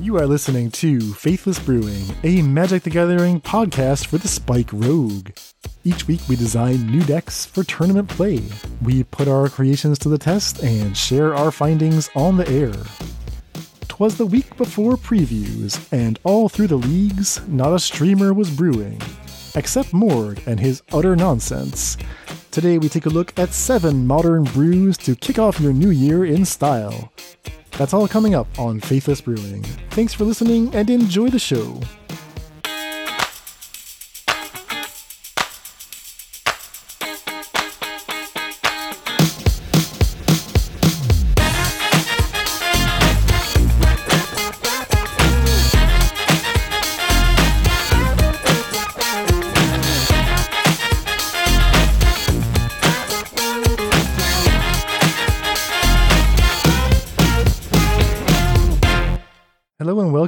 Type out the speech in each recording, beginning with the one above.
You are listening to Faithless Brewing, a Magic the Gathering podcast for the Spike Rogue. Each week we design new decks for tournament play. We put our creations to the test and share our findings on the air. Twas the week before previews, and all through the leagues, not a streamer was brewing, except Morg and his utter nonsense. Today we take a look at seven modern brews to kick off your new year in style. That's all coming up on Faithless Brewing. Thanks for listening and enjoy the show.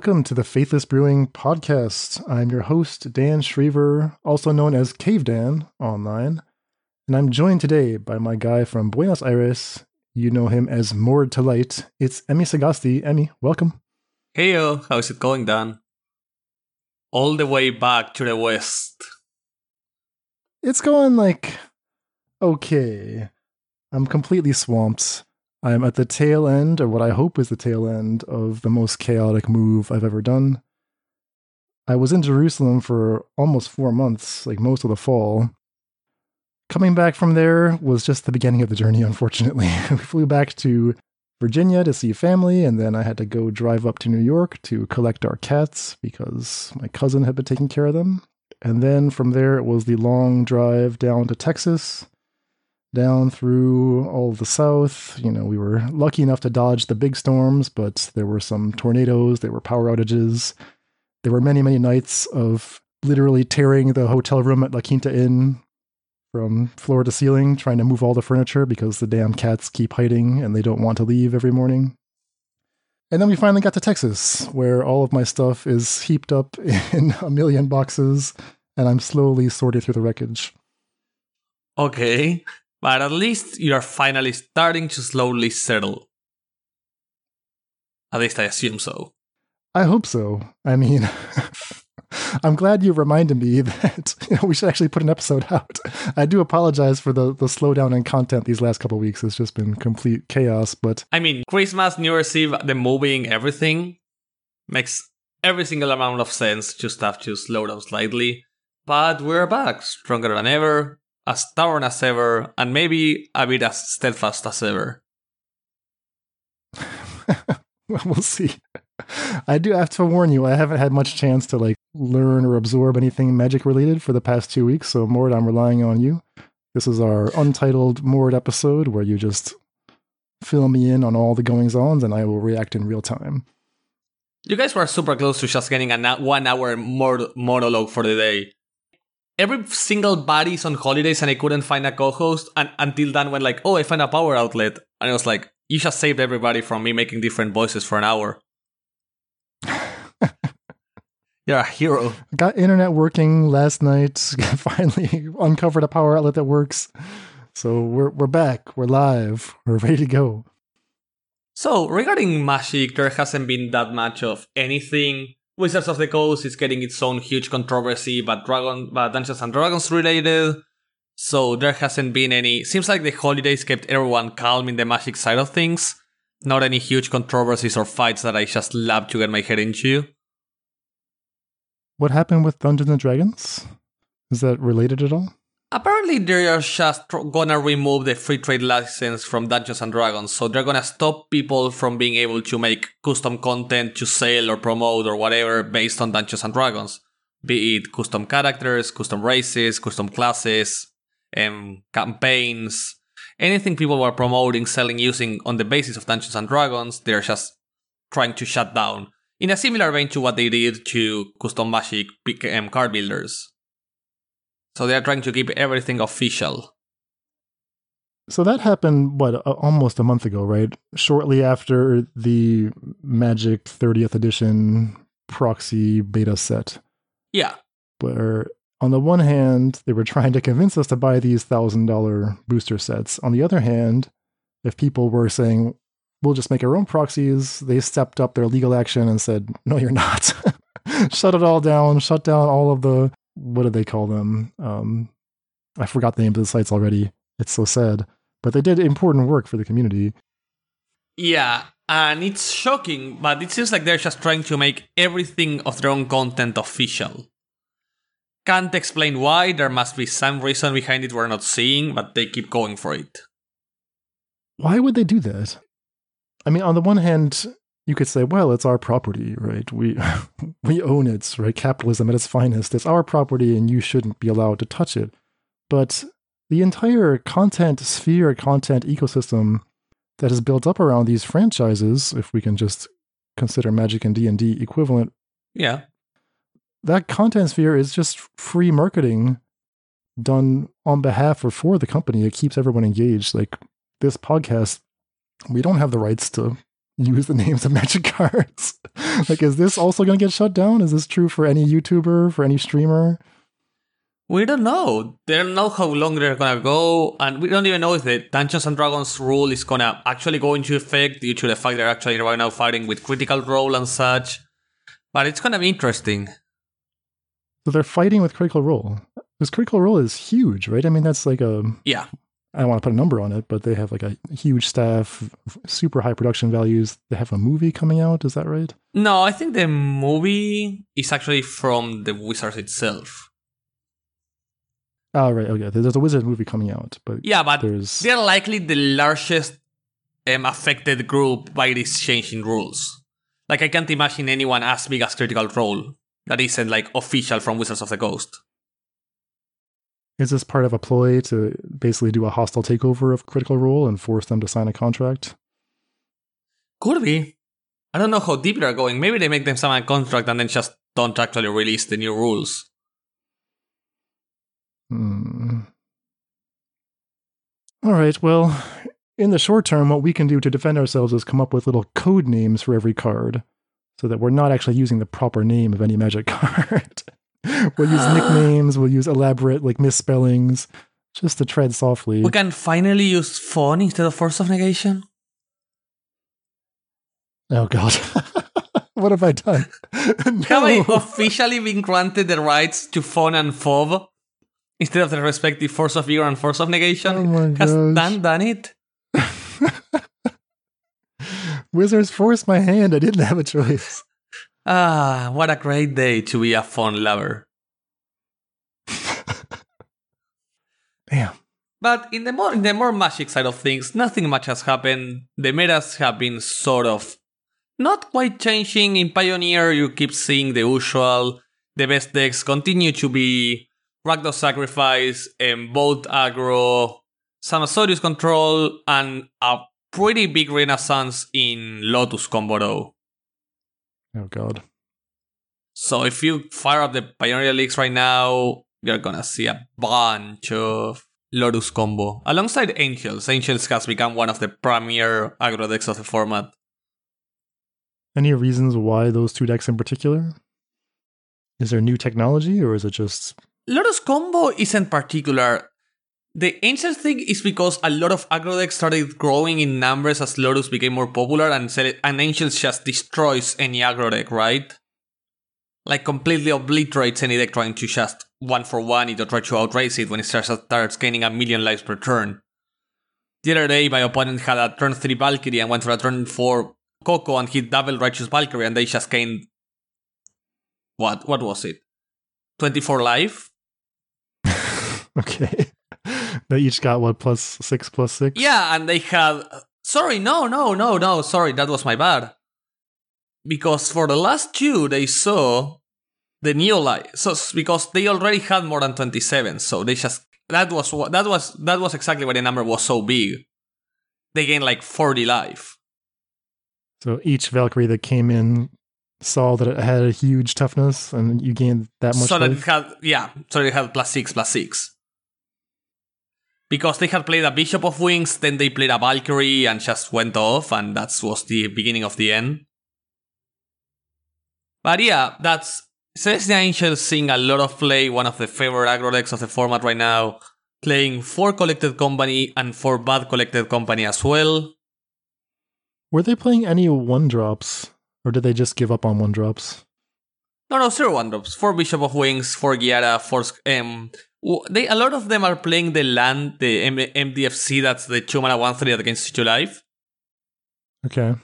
Welcome to the Faithless Brewing Podcast. I'm your host, Dan Shriver, also known as Cave Dan online. And I'm joined today by my guy from Buenos Aires. You know him as Mord to Light. It's Emmy Sagasti. Emmy, welcome. Heyo, how's it going, Dan? All the way back to the west. It's going like okay. I'm completely swamped. I'm at the tail end, or what I hope is the tail end, of the most chaotic move I've ever done. I was in Jerusalem for almost four months, like most of the fall. Coming back from there was just the beginning of the journey, unfortunately. we flew back to Virginia to see family, and then I had to go drive up to New York to collect our cats because my cousin had been taking care of them. And then from there, it was the long drive down to Texas down through all the south. You know, we were lucky enough to dodge the big storms, but there were some tornadoes, there were power outages. There were many, many nights of literally tearing the hotel room at La Quinta Inn from floor to ceiling, trying to move all the furniture because the damn cats keep hiding and they don't want to leave every morning. And then we finally got to Texas, where all of my stuff is heaped up in a million boxes, and I'm slowly sorting through the wreckage. Okay, but at least you're finally starting to slowly settle. At least I assume so. I hope so. I mean, I'm glad you reminded me that you know, we should actually put an episode out. I do apologize for the, the slowdown in content these last couple weeks. It's just been complete chaos, but I mean, Christmas, New Year's Eve, the moving, everything makes every single amount of sense. Just have to slow down slightly. But we're back, stronger than ever, as stubborn as ever, and maybe a bit as steadfast as ever. we'll see. I do have to warn you, I haven't had much chance to like learn or absorb anything magic related for the past two weeks, so Mord, I'm relying on you. This is our untitled Mord episode where you just fill me in on all the goings ons and I will react in real time. You guys were super close to just getting a one hour monologue for the day. Every single body's on holidays and I couldn't find a co-host and until Dan went like, oh, I found a power outlet. And I was like, you just saved everybody from me making different voices for an hour. You're a hero. Got internet working last night. Finally uncovered a power outlet that works. So we're we're back. We're live. We're ready to go. So regarding Magic, there hasn't been that much of anything. Wizards of the Coast is getting its own huge controversy, but Dragon, but Dungeons and Dragons related. So there hasn't been any. Seems like the holidays kept everyone calm in the Magic side of things. Not any huge controversies or fights that I just love to get my head into. What happened with Dungeons and Dragons? Is that related at all? Apparently, they are just gonna remove the free trade license from Dungeons and Dragons, so they're gonna stop people from being able to make custom content to sell or promote or whatever based on Dungeons and Dragons, be it custom characters, custom races, custom classes, um, campaigns, anything people were promoting, selling, using on the basis of Dungeons and Dragons. They're just trying to shut down in a similar vein to what they did to custom Magic card builders. So they are trying to keep everything official. So that happened, what, almost a month ago, right? Shortly after the Magic 30th edition proxy beta set. Yeah. Where, on the one hand, they were trying to convince us to buy these $1,000 booster sets. On the other hand, if people were saying, we'll just make our own proxies. They stepped up their legal action and said, no, you're not. shut it all down, shut down all of the, what do they call them? Um, I forgot the name of the sites already. It's so sad. But they did important work for the community. Yeah, and it's shocking, but it seems like they're just trying to make everything of their own content official. Can't explain why, there must be some reason behind it we're not seeing, but they keep going for it. Why would they do that? I mean, on the one hand, you could say, well, it's our property, right? We we own it, right? Capitalism at its finest. It's our property and you shouldn't be allowed to touch it. But the entire content sphere, content ecosystem that is built up around these franchises, if we can just consider Magic and D&D equivalent, Yeah. that content sphere is just free marketing done on behalf or for the company. It keeps everyone engaged. Like this podcast, we don't have the rights to use the names of magic cards. like, is this also going to get shut down? Is this true for any YouTuber, for any streamer? We don't know. They don't know how long they're gonna go, and we don't even know if the Dungeons and Dragons rule is gonna actually go into effect due to the fact they're actually right now fighting with Critical Role and such. But it's gonna be interesting. So they're fighting with Critical Role. This Critical Role is huge, right? I mean, that's like a Yeah. I don't want to put a number on it, but they have like a huge staff, super high production values. They have a movie coming out. Is that right? No, I think the movie is actually from the Wizards itself. Oh, right. Okay. There's a Wizard movie coming out, but Yeah, but there's they're likely the largest um, affected group by this change in rules. Like, I can't imagine anyone as big as Critical Role that isn't like official from Wizards of the Coast. Is this part of a ploy to basically do a hostile takeover of Critical Role and force them to sign a contract? Could be. I don't know how deep they're going. Maybe they make them sign a contract and then just don't actually release the new rules. Hmm. All right. Well, in the short term, what we can do to defend ourselves is come up with little code names for every card, so that we're not actually using the proper name of any Magic card. We'll use ah. nicknames. We'll use elaborate like misspellings, just to tread softly. We can finally use fun instead of force of negation. Oh God. what have I done? Have I officially been granted the rights to fun and fob instead of the respective force of vigor and force of negation? Oh my Has gosh. Dan done it? Wizards forced my hand. I didn't have a choice. Ah, what a great day to be a fun lover. Damn. But in the more in the more magic side of things, nothing much has happened. The metas have been sort of not quite changing. In Pioneer, you keep seeing the usual. The best decks continue to be Rakdos Sacrifice, and both aggro, some Azorius control, and a pretty big renaissance in Lotus combo though. Oh God. So if you fire up the Pioneer Leagues right now, you're gonna see a bunch of Lotus combo. Alongside Angels. Angels has become one of the premier aggro decks of the format. Any reasons why those two decks in particular? Is there new technology or is it just Lotus combo isn't particular. The Angels thing is because a lot of aggro decks started growing in numbers as Lotus became more popular and, sell and just destroys any aggro deck, right? Like completely obliterates any deck trying to just one for one it or try to outrace it when it starts, starts gaining a million lives per turn. The other day, my opponent had a turn 3 Valkyrie and went for a turn 4 Coco and hit double Righteous Valkyrie and they just gained. What? What was it? 24 life? okay? They each got what plus six plus six? Yeah, and they had. Sorry, no, no, no, no, sorry, that was my bad. Because for the last two, they saw the new life. So because they already had more than twenty-seven, so they just that was what that was that was exactly why the number was so big. They gained like forty life. So each Valkyrie that came in saw that it had a huge toughness, and you gained that much. so that it had yeah, so they had plus six, plus six. Because they had played a Bishop of Wings, then they played a Valkyrie and just went off, and that was the beginning of the end. But yeah, that's Selesnya Angels seeing a lot of play, one of the favorite aggro decks of the format right now, playing for Collected Company and for Bad Collected Company as well. Were they playing any one drops, or did they just give up on one drops? No, no, zero one drops. Four Bishop of Wings, four Giada, four. Um, they a lot of them are playing the land, the M- MDFC. That's the two mana one three that gains two life. Okay.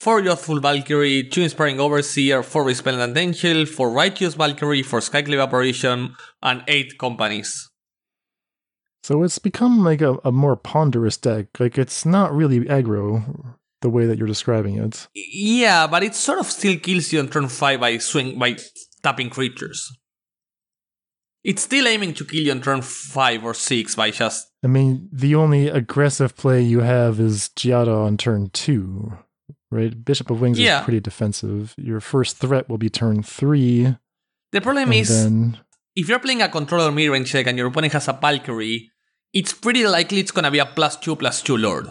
Four Youthful Valkyrie, two Inspiring Overseer, four Resplendent Angel, four Righteous Valkyrie, four Skyclave Apparition, and eight companies. So it's become like a, a more ponderous deck. Like it's not really aggro the way that you're describing it. Yeah, but it sort of still kills you on turn five by swing by tapping creatures. It's still aiming to kill you on turn five or six by just. I mean, the only aggressive play you have is Giada on turn two, right? Bishop of Wings Yeah. is pretty defensive. Your first threat will be turn three. The problem is then if you're playing a controller midrange check and your opponent has a Valkyrie, it's pretty likely it's gonna be a plus two plus two Lord.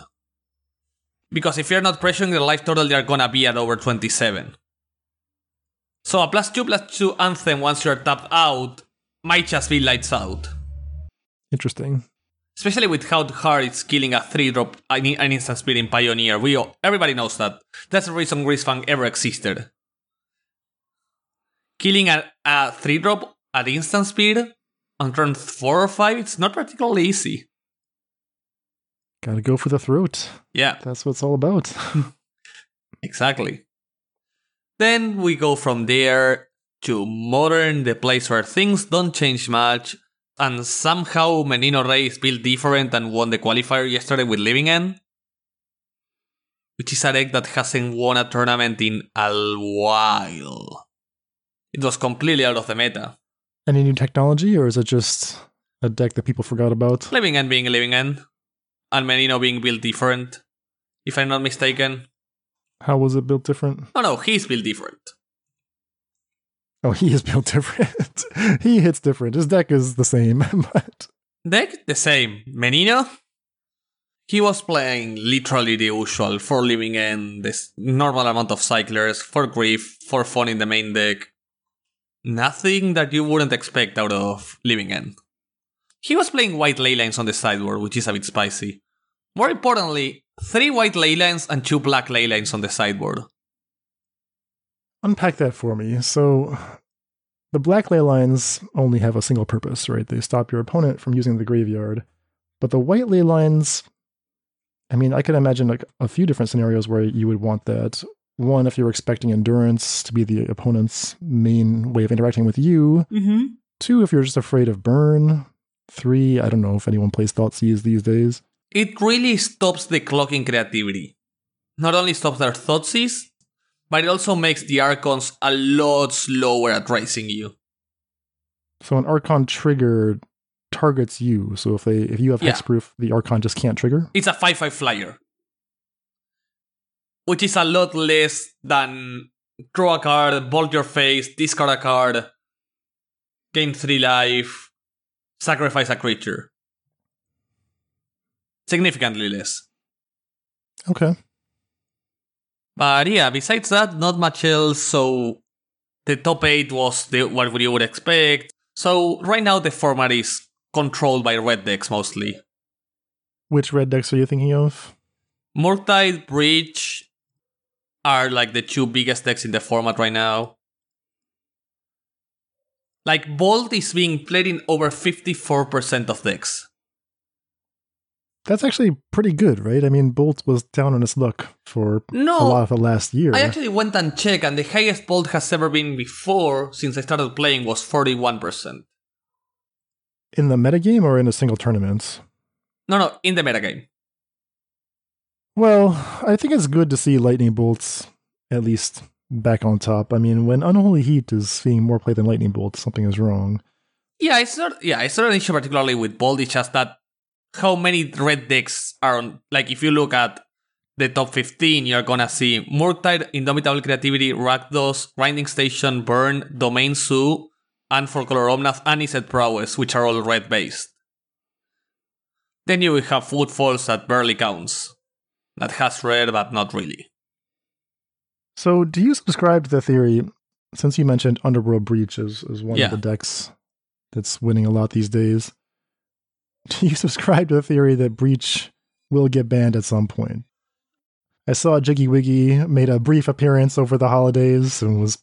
Because if you're not pressuring the life total, they're gonna be at over 27. So a plus two plus two anthem once you're tapped out might just be lights out. interesting. Especially with how hard it's killing a three drop an an instant speed in Pioneer. We all, everybody knows that. That's the reason Greasefang ever existed. Killing a, a three drop at instant speed on turn four or five, it's not particularly easy. Gotta go for the throat. Yeah, That's what it's all about. exactly. Then we go from there to modern, the place where things don't change much, and somehow Menino Rey is built different and won the qualifier yesterday with Living End. Which is a deck that hasn't won a tournament in a while. It was completely out of the meta. Any new technology, or is it just a deck that people forgot about? Living End being a Living End, and Menino being built different, if I'm not mistaken. How was it built different? Oh no, he's built different. Oh, he is built different. he hits different. His deck is the same, but Deck the same. Menino? He was playing literally the usual for Living End this normal amount of cyclers, for grief, for fun in the main deck. Nothing that you wouldn't expect out of Living End. He was playing white ley lines on the sideboard, which is a bit spicy. More importantly, three white ley lines and two black ley lines on the sideboard. Unpack that for me. So, the black ley lines only have a single purpose, right? They stop your opponent from using the graveyard. But the white ley lines, I mean, I could imagine like a few different scenarios where you would want that. One, if you're expecting endurance to be the opponent's main way of interacting with you. Mm-hmm. Two, if you're just afraid of burn. Three, I don't know if anyone plays Thoughtseize these days. It really stops the clocking creativity. Not only stops their Thoughtseize, but it also makes the Archons a lot slower at raising you. So an Archon trigger targets you. So if they if you have Yeah. hexproof, the Archon just can't trigger. It's a 5 5 flyer. Which is a lot less than draw a card, bolt your face, discard a card, gain 3 life, sacrifice a creature. Significantly less. Okay. But yeah, besides that, not much else. So the top eight was the, what you would expect. So right now the format is controlled by red decks mostly. Which red decks are you thinking of? Murktide, Breach are like the two biggest decks in the format right now. Like Bolt is being played in over 54% of decks. That's actually pretty good, right? I mean, Bolt was down on his luck for No, a lot of the last year. I actually went and checked, and the highest Bolt has ever been before since I started playing was 41%. in the metagame or in a single tournament? No, no, in the metagame. Well, I think it's good to see Lightning Bolts at least back on top. I mean, when Unholy Heat is seeing more play than Lightning Bolts, something is wrong. Yeah, it's not. Yeah, it's not an issue particularly with Bolt. It's just that how many red decks are on. Like, if you look at the top 15, you're gonna see Murktide, Indomitable Creativity, Rakdos, Grinding Station, Burn, Domain Zoo, and for Color Omnath, and Izzet Prowess, which are all red based. Then you will have Footfalls that barely counts. That has red, but not really. So, do you subscribe to the theory, since you mentioned Underworld Breach is, is one Yeah. of the decks that's winning a lot these days? Do you subscribe to the theory that Breach will get banned at some point? I saw Jiggy Wiggy made a brief appearance over the holidays and was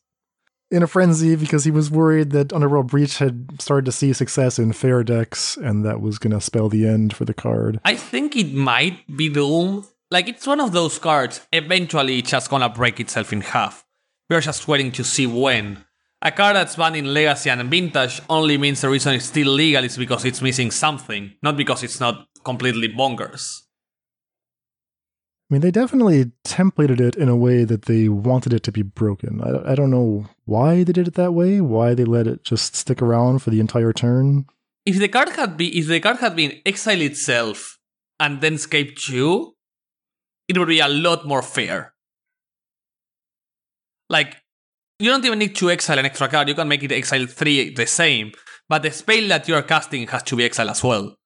in a frenzy because he was worried that Underworld Breach had started to see success in fair decks and that was going to spell the end for the card. I think it might be Doom. Like, it's one of those cards, eventually it's just gonna break itself in half. We're just waiting to see when. A card that's banned in Legacy and Vintage only means the reason it's still legal is because it's missing something, not because it's not completely bonkers. I mean, they definitely templated it in a way that they wanted it to be broken. I, I don't know why they did it that way, why they let it just stick around for the entire turn. If the card had been if the card had been exile itself and then escape two, it would be a lot more fair. Like you don't even need to exile an extra card, you can make it exile three the same, but the spell that you are casting has to be exiled as well.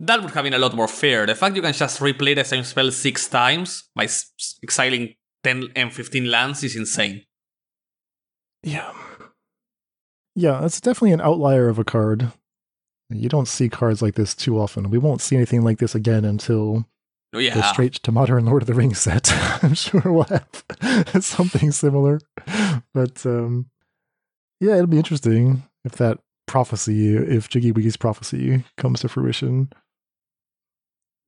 That would have been a lot more fair. The fact you can just replay the same spell six times by exiling 10 and 15 lands is insane. Yeah. Yeah, it's definitely an outlier of a card. You don't see cards like this too often. We won't see anything like this again until oh, yeah. the straight to modern Lord of the Rings set. I'm sure we'll have something similar. But um, yeah, it'll be interesting if that prophecy, if Jiggy Wiggy's prophecy comes to fruition.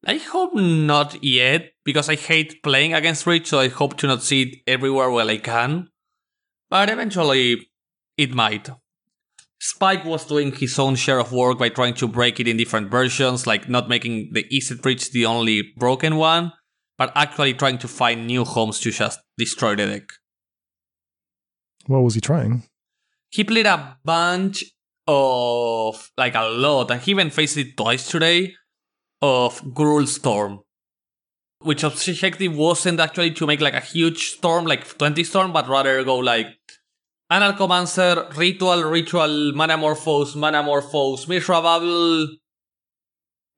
I hope not yet, because I hate playing against Rich, so I hope to not see it everywhere where I can. But eventually, it might. Spike was doing his own share of work by trying to break it in different versions, like not making the Izzet Breach the only broken one, but actually trying to find new homes to just destroy the deck. What was he trying? He played a bunch of, like a lot, and he even faced it twice today of Gruul Storm, which objective wasn't actually to make like a huge storm, like 20 storm, but rather go like Anarchomancer, Ritual, Ritual, Manamorphose, Manamorphose, Mishra Bauble,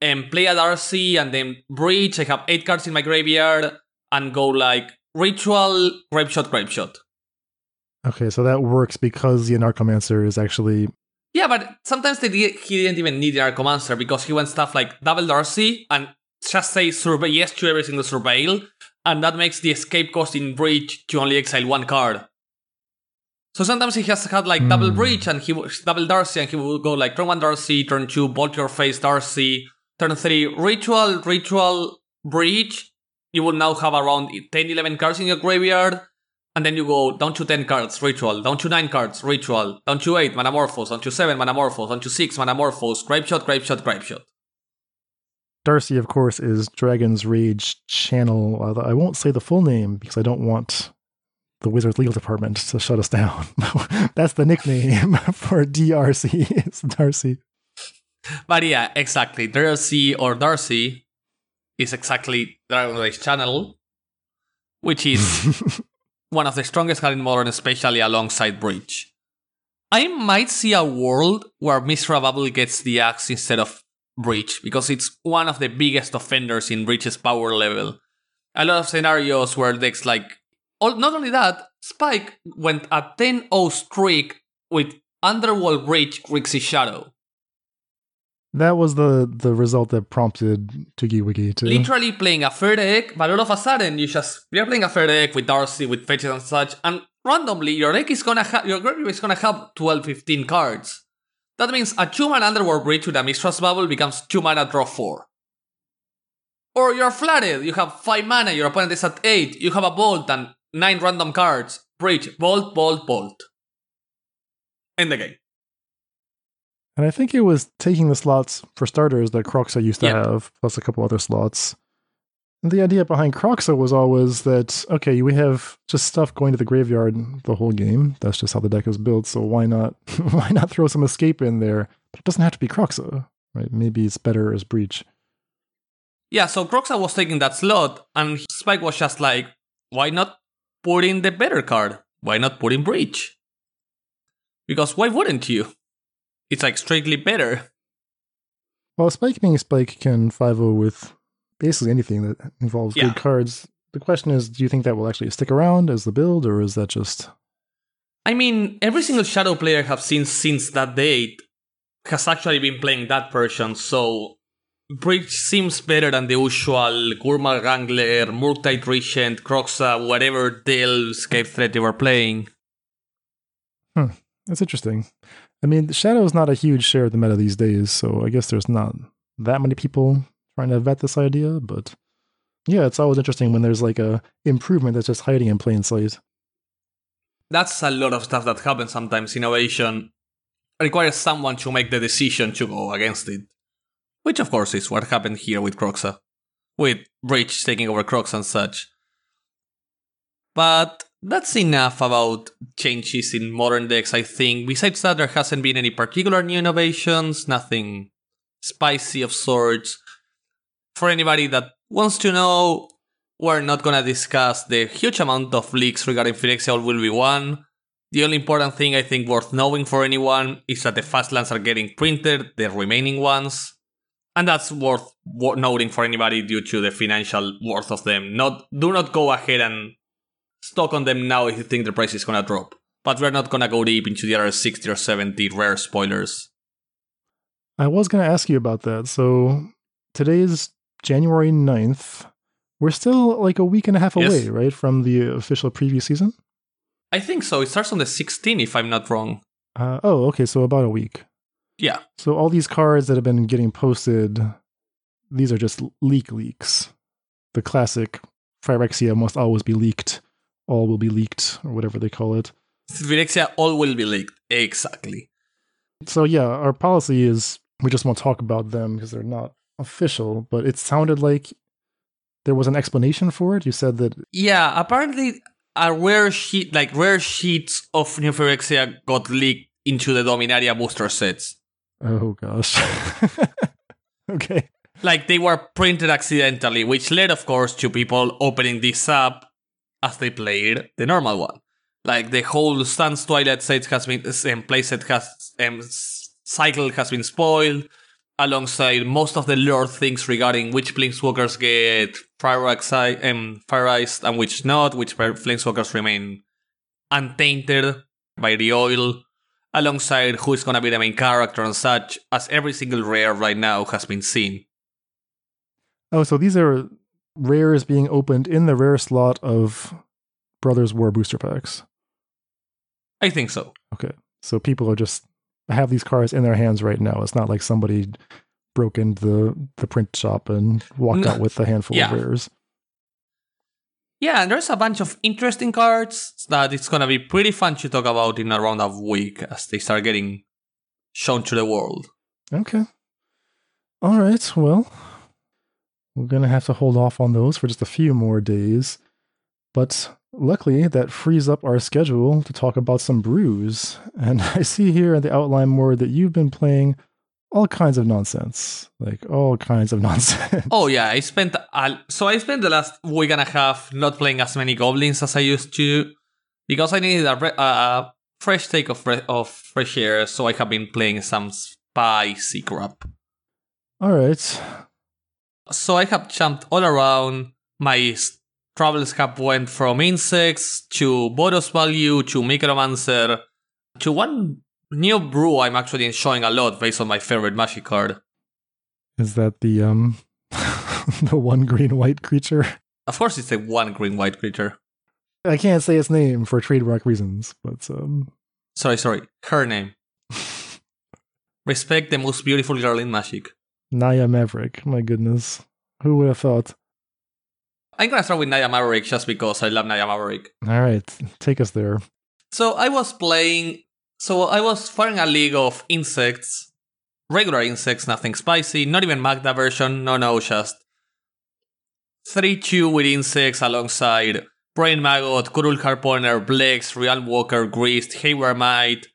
and play a Darcy, and then Breach. I have 8 cards in my graveyard, and go like Ritual, Grapeshot, Grapeshot. Okay, so that works because the Anarchomancer is actually yeah, but sometimes they did, he didn't even need the Arcomancer because he went stuff like double Darcy and just say survey yes to every single surveil, and that makes the escape cost in breach to only exile one card. So sometimes he has had like mm. double hmm. breach and he double Darcy and he will go like turn one Darcy, turn two bolt your face Darcy, turn three ritual, ritual, breach. You will now have around 10, 11 cards in your graveyard and then you go down to 10 cards, ritual, down to 9 cards, ritual, down to 8, Manamorphose, down to 7, Manamorphose, down to 6, Manamorphose, Grapeshot, Grapeshot, Grapeshot. Darcy, of course, is Dragon's Rage Channel. I won't say the full name because I don't want the Wizards legal department to shut us down. That's the nickname for DRC. It's Darcy. But yeah, exactly. Darcy or Darcy is exactly Dragon's Rage Channel, which is one of the strongest cards in Modern, especially alongside Breach. I might see a world where Mishra Bauble gets the axe instead of Breach, because it's one of the biggest offenders in Breach's power level. A lot of scenarios where decks like. Not only that, Spike went a 10 0 streak with Underworld Breach Grixis Shadow. That was the the result that prompted Wiggy to literally playing a fair deck, but all of a sudden you just you're playing a fair deck with Darcy, with fetches and such, and randomly your deck is gonna have your graveyard is gonna have 12, 15 cards. That means a two mana Underworld Breach with a Mishra's Bauble becomes two mana draw four. Or you're flooded, you have five mana, your opponent is at eight, you have a bolt and nine random cards. Breach, bolt, bolt, bolt. End the game. And I think it was taking the slots for starters that Kroxa used to have, plus a couple other slots. And the idea behind Kroxa was always that, okay, we have just stuff going to the graveyard the whole game. That's just how the deck is built, so why not why not throw some escape in there? But it doesn't have to be Kroxa, right? Maybe it's better as Breach. Yeah, so Kroxa was taking that slot, and Spike was just like, why not put in the better card? Why not put in Breach? Because why wouldn't you? it's like strictly better. Well, Spike being Spike can 5 with basically anything that involves yeah. good cards. The question is, do you think that will actually stick around as the build, or is that just. I mean, every single Shadow player I've seen since that date has actually been playing that version, so Breach seems better than the usual Gurmag Angler, Murktide Regent, Kroxa, whatever escape threat they were playing. That's interesting. I mean, Shadow is not a huge share of the meta these days, so I guess there's not that many people trying to vet this idea. But yeah, it's always interesting when there's like a improvement that's just hiding in plain sight. That's a lot of stuff that happens sometimes. Innovation requires someone to make the decision to go against it. Which, of course, is what happened here with Kroxa. With Breach taking over Kroxa and such. But that's enough about changes in modern decks, I think. Besides that, there hasn't been any particular new innovations, nothing spicy of sorts. For anybody that wants to know, we're not gonna discuss the huge amount of leaks regarding Phyrexia will be one. The only important thing I think worth knowing for anyone is that the fast lands are getting printed, the remaining ones. And that's worth noting for anybody due to the financial worth of them. Not do not go ahead and stock on them now if you think the price is gonna drop. But we're not gonna go deep into the other 60 or 70 rare spoilers. I was going to ask you about that. So today is January 9th. We're still like a week and a half Yes. away, right, from the official preview season? I think so. It starts on the 16th if I'm not wrong. Uh, oh, okay, so about a week. Yeah. So all these cards that have been getting posted, these are just leak leaks. The classic Phyrexia must always be leaked. All will be leaked, or whatever they call it. Phyrexia all will be leaked. Exactly. So yeah, our policy is we just won't talk about them because they're not official. But it sounded like there was an explanation for it. You said that Yeah, apparently a rare sheet like rare sheets of New Phyrexia got leaked into the Dominaria booster sets. Oh gosh, okay, Like they were printed accidentally, which led of course to people opening this up as they played the normal one. Like the whole Stance Twilight set has been um, playset has um, cycle has been spoiled, alongside most of the lore things regarding which planeswalkers get fire oxide um, fire iced and which not, which planeswalkers remain untainted by the oil, alongside who is gonna be the main character and such, as every single rare right now has been seen. oh, so these are rares being opened in the rare slot of Brothers War booster packs. I think so. Okay, so people are just have these cards in their hands right now. It's not like somebody broke into the the print shop and walked No. out with a handful Yeah. of rares. Yeah, and there's a bunch of interesting cards that it's gonna be pretty fun to talk about in around a week as they start getting shown to the world. Okay. All right. Well, we're to have to hold off on those for just a few more days. But luckily, that frees up our schedule to talk about some brews. And I see here in the outline more that you've been playing all kinds of nonsense. Like, all kinds of nonsense. Oh yeah, I spent so I spent the last week and a half not playing as many goblins as I used to because I needed a, re- a, fresh take of fre- of fresh air. So I have been playing some spicy crap. All right. So I have jumped all around. My travels have went from insects to Boros value to Micromancer to one new brew I'm actually enjoying a lot based on my favorite magic card. Is that the, um, the one green white creature? Of course, it's a one green white creature. I can't say its name for trademark reasons, but, um, Sorry, sorry, her name. Respect the most beautiful girl in magic. Naya Maverick. My goodness. Who would have thought? I'm gonna start with Naya Maverick just because I love Naya Maverick. All right, take us there. So I was playing. So I was firing a league of insects, regular insects, nothing spicy, not even Magda version. No, no, just three two with insects alongside Brain Maggot, Kurul Harponer, Blex, Real Walker, Grist, Haywire Mite,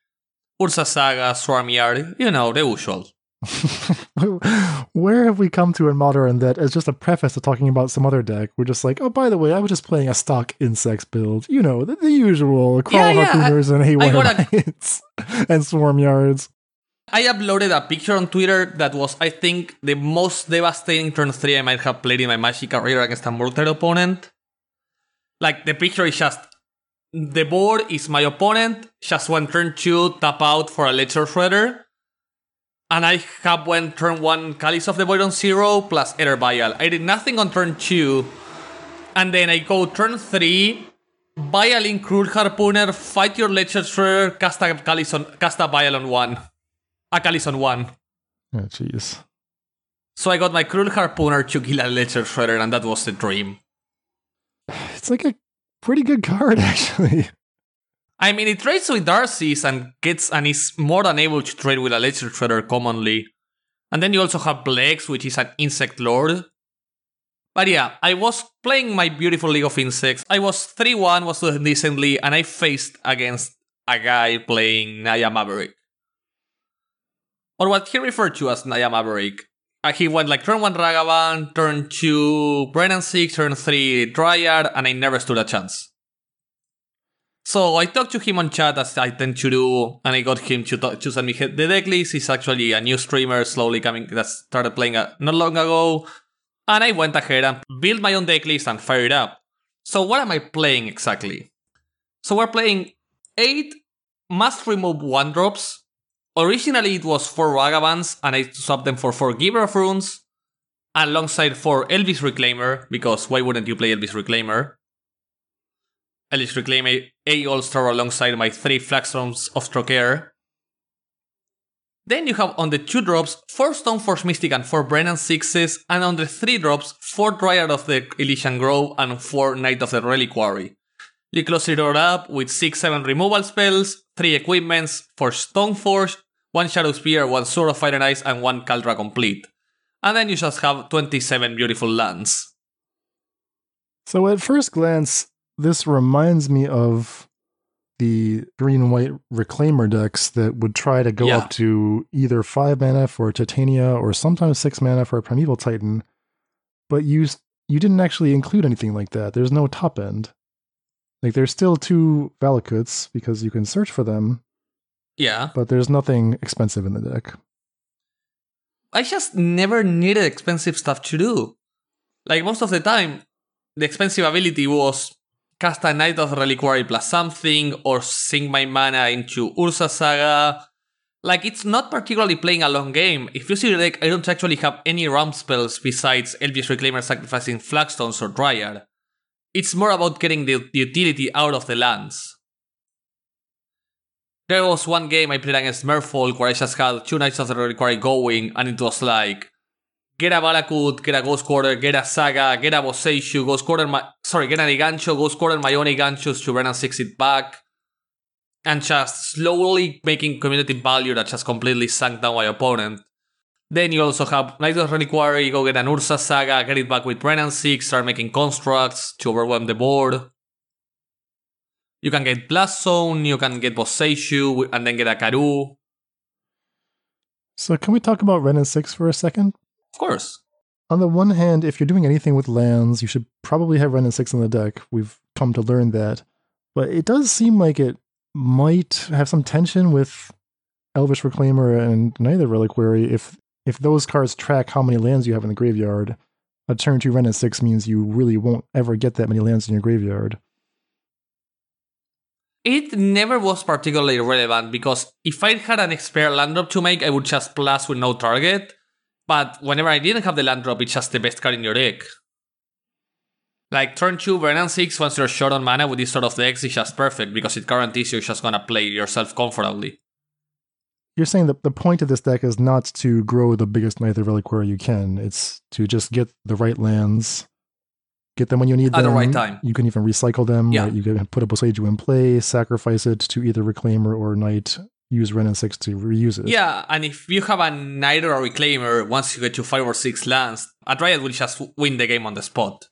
Urza's Saga, Swarmyard. You know the usual. Where have we come to in modern that as just a preface to talking about some other deck, we're just like, oh, by the way, I was just playing a stock insects build. You know, the, the usual crawl Yeah, yeah, harpooners and haywire and swarm yards. I uploaded a picture on Twitter that was, I think, the most devastating turn 3 I might have played in my Magic career against a mortal opponent. Like, the picture is just. The board is my opponent, just one turn 2, tap out for a Ledger Shredder. And I have went turn one Chalice of the Void on zero plus Aether Vial. I did nothing on turn two. And then I go turn three, Vial in Cruel Harpooner, fight your Ledger Shredder, cast a, Chalice on, cast a Vial on one. A Chalice on one. Oh, jeez. So I got my Cruel Harpooner to kill a Ledger Shredder, and that was the dream. It's like a pretty good card, actually. I mean, it trades with Darcy's and gets and is more than able to trade with a Ledger Shredder commonly. And then you also have Blex, which is an Insect Lord. But yeah, I was playing my beautiful League of Insects. I was 3 1, was doing decently, and I faced against a guy playing Naya Maverick. Or what he referred to as Naya Maverick. Uh, he went like turn 1 Ragavan, turn 2 Wrenn and 6, turn 3 Dryad, and I never stood a chance. So I talked to him on chat as I tend to do, and I got him to, talk, to send me the deck list. He's actually a new streamer, slowly coming that started playing uh, not long ago. And I went ahead and built my own deck list and fired up. So what am I playing exactly? So we're playing eight must remove one drops. Originally it was four Ragavans, and I swapped them for four Giver of Runes, alongside four Elvish Reclaimer, because why wouldn't you play Elvish Reclaimer? Elvish Reclaimer A All-Star alongside my three Flagstones of Trokair. Then you have on the 2 drops 4 Stoneforge Mystic and 4 Wrenn and 6s, and on the 3 drops 4 Dryad of the Ilysian Grove and 4 Knight of the Reliquary. You close it all up with 6 7 removal spells, 3 equipments, 4 Stoneforge, 1 Shadow Spear, 1 Sword of Fire and Ice, and 1 Kaldra Compleat. And then you just have 27 beautiful lands. So at first glance, this reminds me of the green and white reclaimer decks that would try to go Yeah. up to either five mana for Titania or sometimes six mana for a Primeval Titan, but you you didn't actually include anything like that. There's no top end. Like there's still two Valakuts because you can search for them, Yeah. but there's nothing expensive in the deck. I just never needed expensive stuff to do. Like most of the time, the expensive ability was cast a Knight of Reliquary plus something, or sink my mana into Urza's Saga. Like it's not particularly playing a long game. If you see the deck, I don't actually have any ramp spells besides Elvish Reclaimer sacrificing Flagstones or Dryad. It's more about getting the, the utility out of the lands. There was one game I played against Merfolk where I just had two Knights of the Reliquary going, and it was like get a Valakut, get a Ghost Quarter, get a Saga, get a Boseiju, Ghost Quarter, my, sorry, get an Eiganjo, Ghost Quarter, my own Eiganjos to run and six it back, and just slowly making community value that just completely sank down my opponent. Then you also have Knight of Reliquary, go get an Urza's Saga, get it back with Wrenn and 6, start making constructs to overwhelm the board. You can get Blast Zone, you can get Boseiju, and then get a Karu. So can we talk about Wrenn and Six for a second? Of course. On the one hand, if you're doing anything with lands, you should probably have Wrenn and Six on the deck. We've come to learn that. But it does seem like it might have some tension with Elvish Reclaimer and Knight of Reliquary if if those cards track how many lands you have in the graveyard. A turn two Wrenn and Six means you really won't ever get that many lands in your graveyard. It never was particularly relevant because if I had an spare land drop to make, I would just plus with no target. But whenever I didn't have the land drop, it's just the best card in your deck. Like turn 2, Wrenn and 6, once you're short on mana with this sort of decks, it's just perfect because it guarantees you're just gonna play yourself comfortably. You're saying that the point of this deck is not to grow the biggest Knight of Reliquary you can. It's to just get the right lands, get them when you need them. At the right time. You can even recycle them. Yeah. right? You can put a Boseiju in play, sacrifice it to either Reclaimer or Knight, use Wrenn and 6 to reuse it. Yeah, and if you have a Knight or a Reclaimer, once you get to 5 or 6 lands, a Dryad will just win the game on the spot.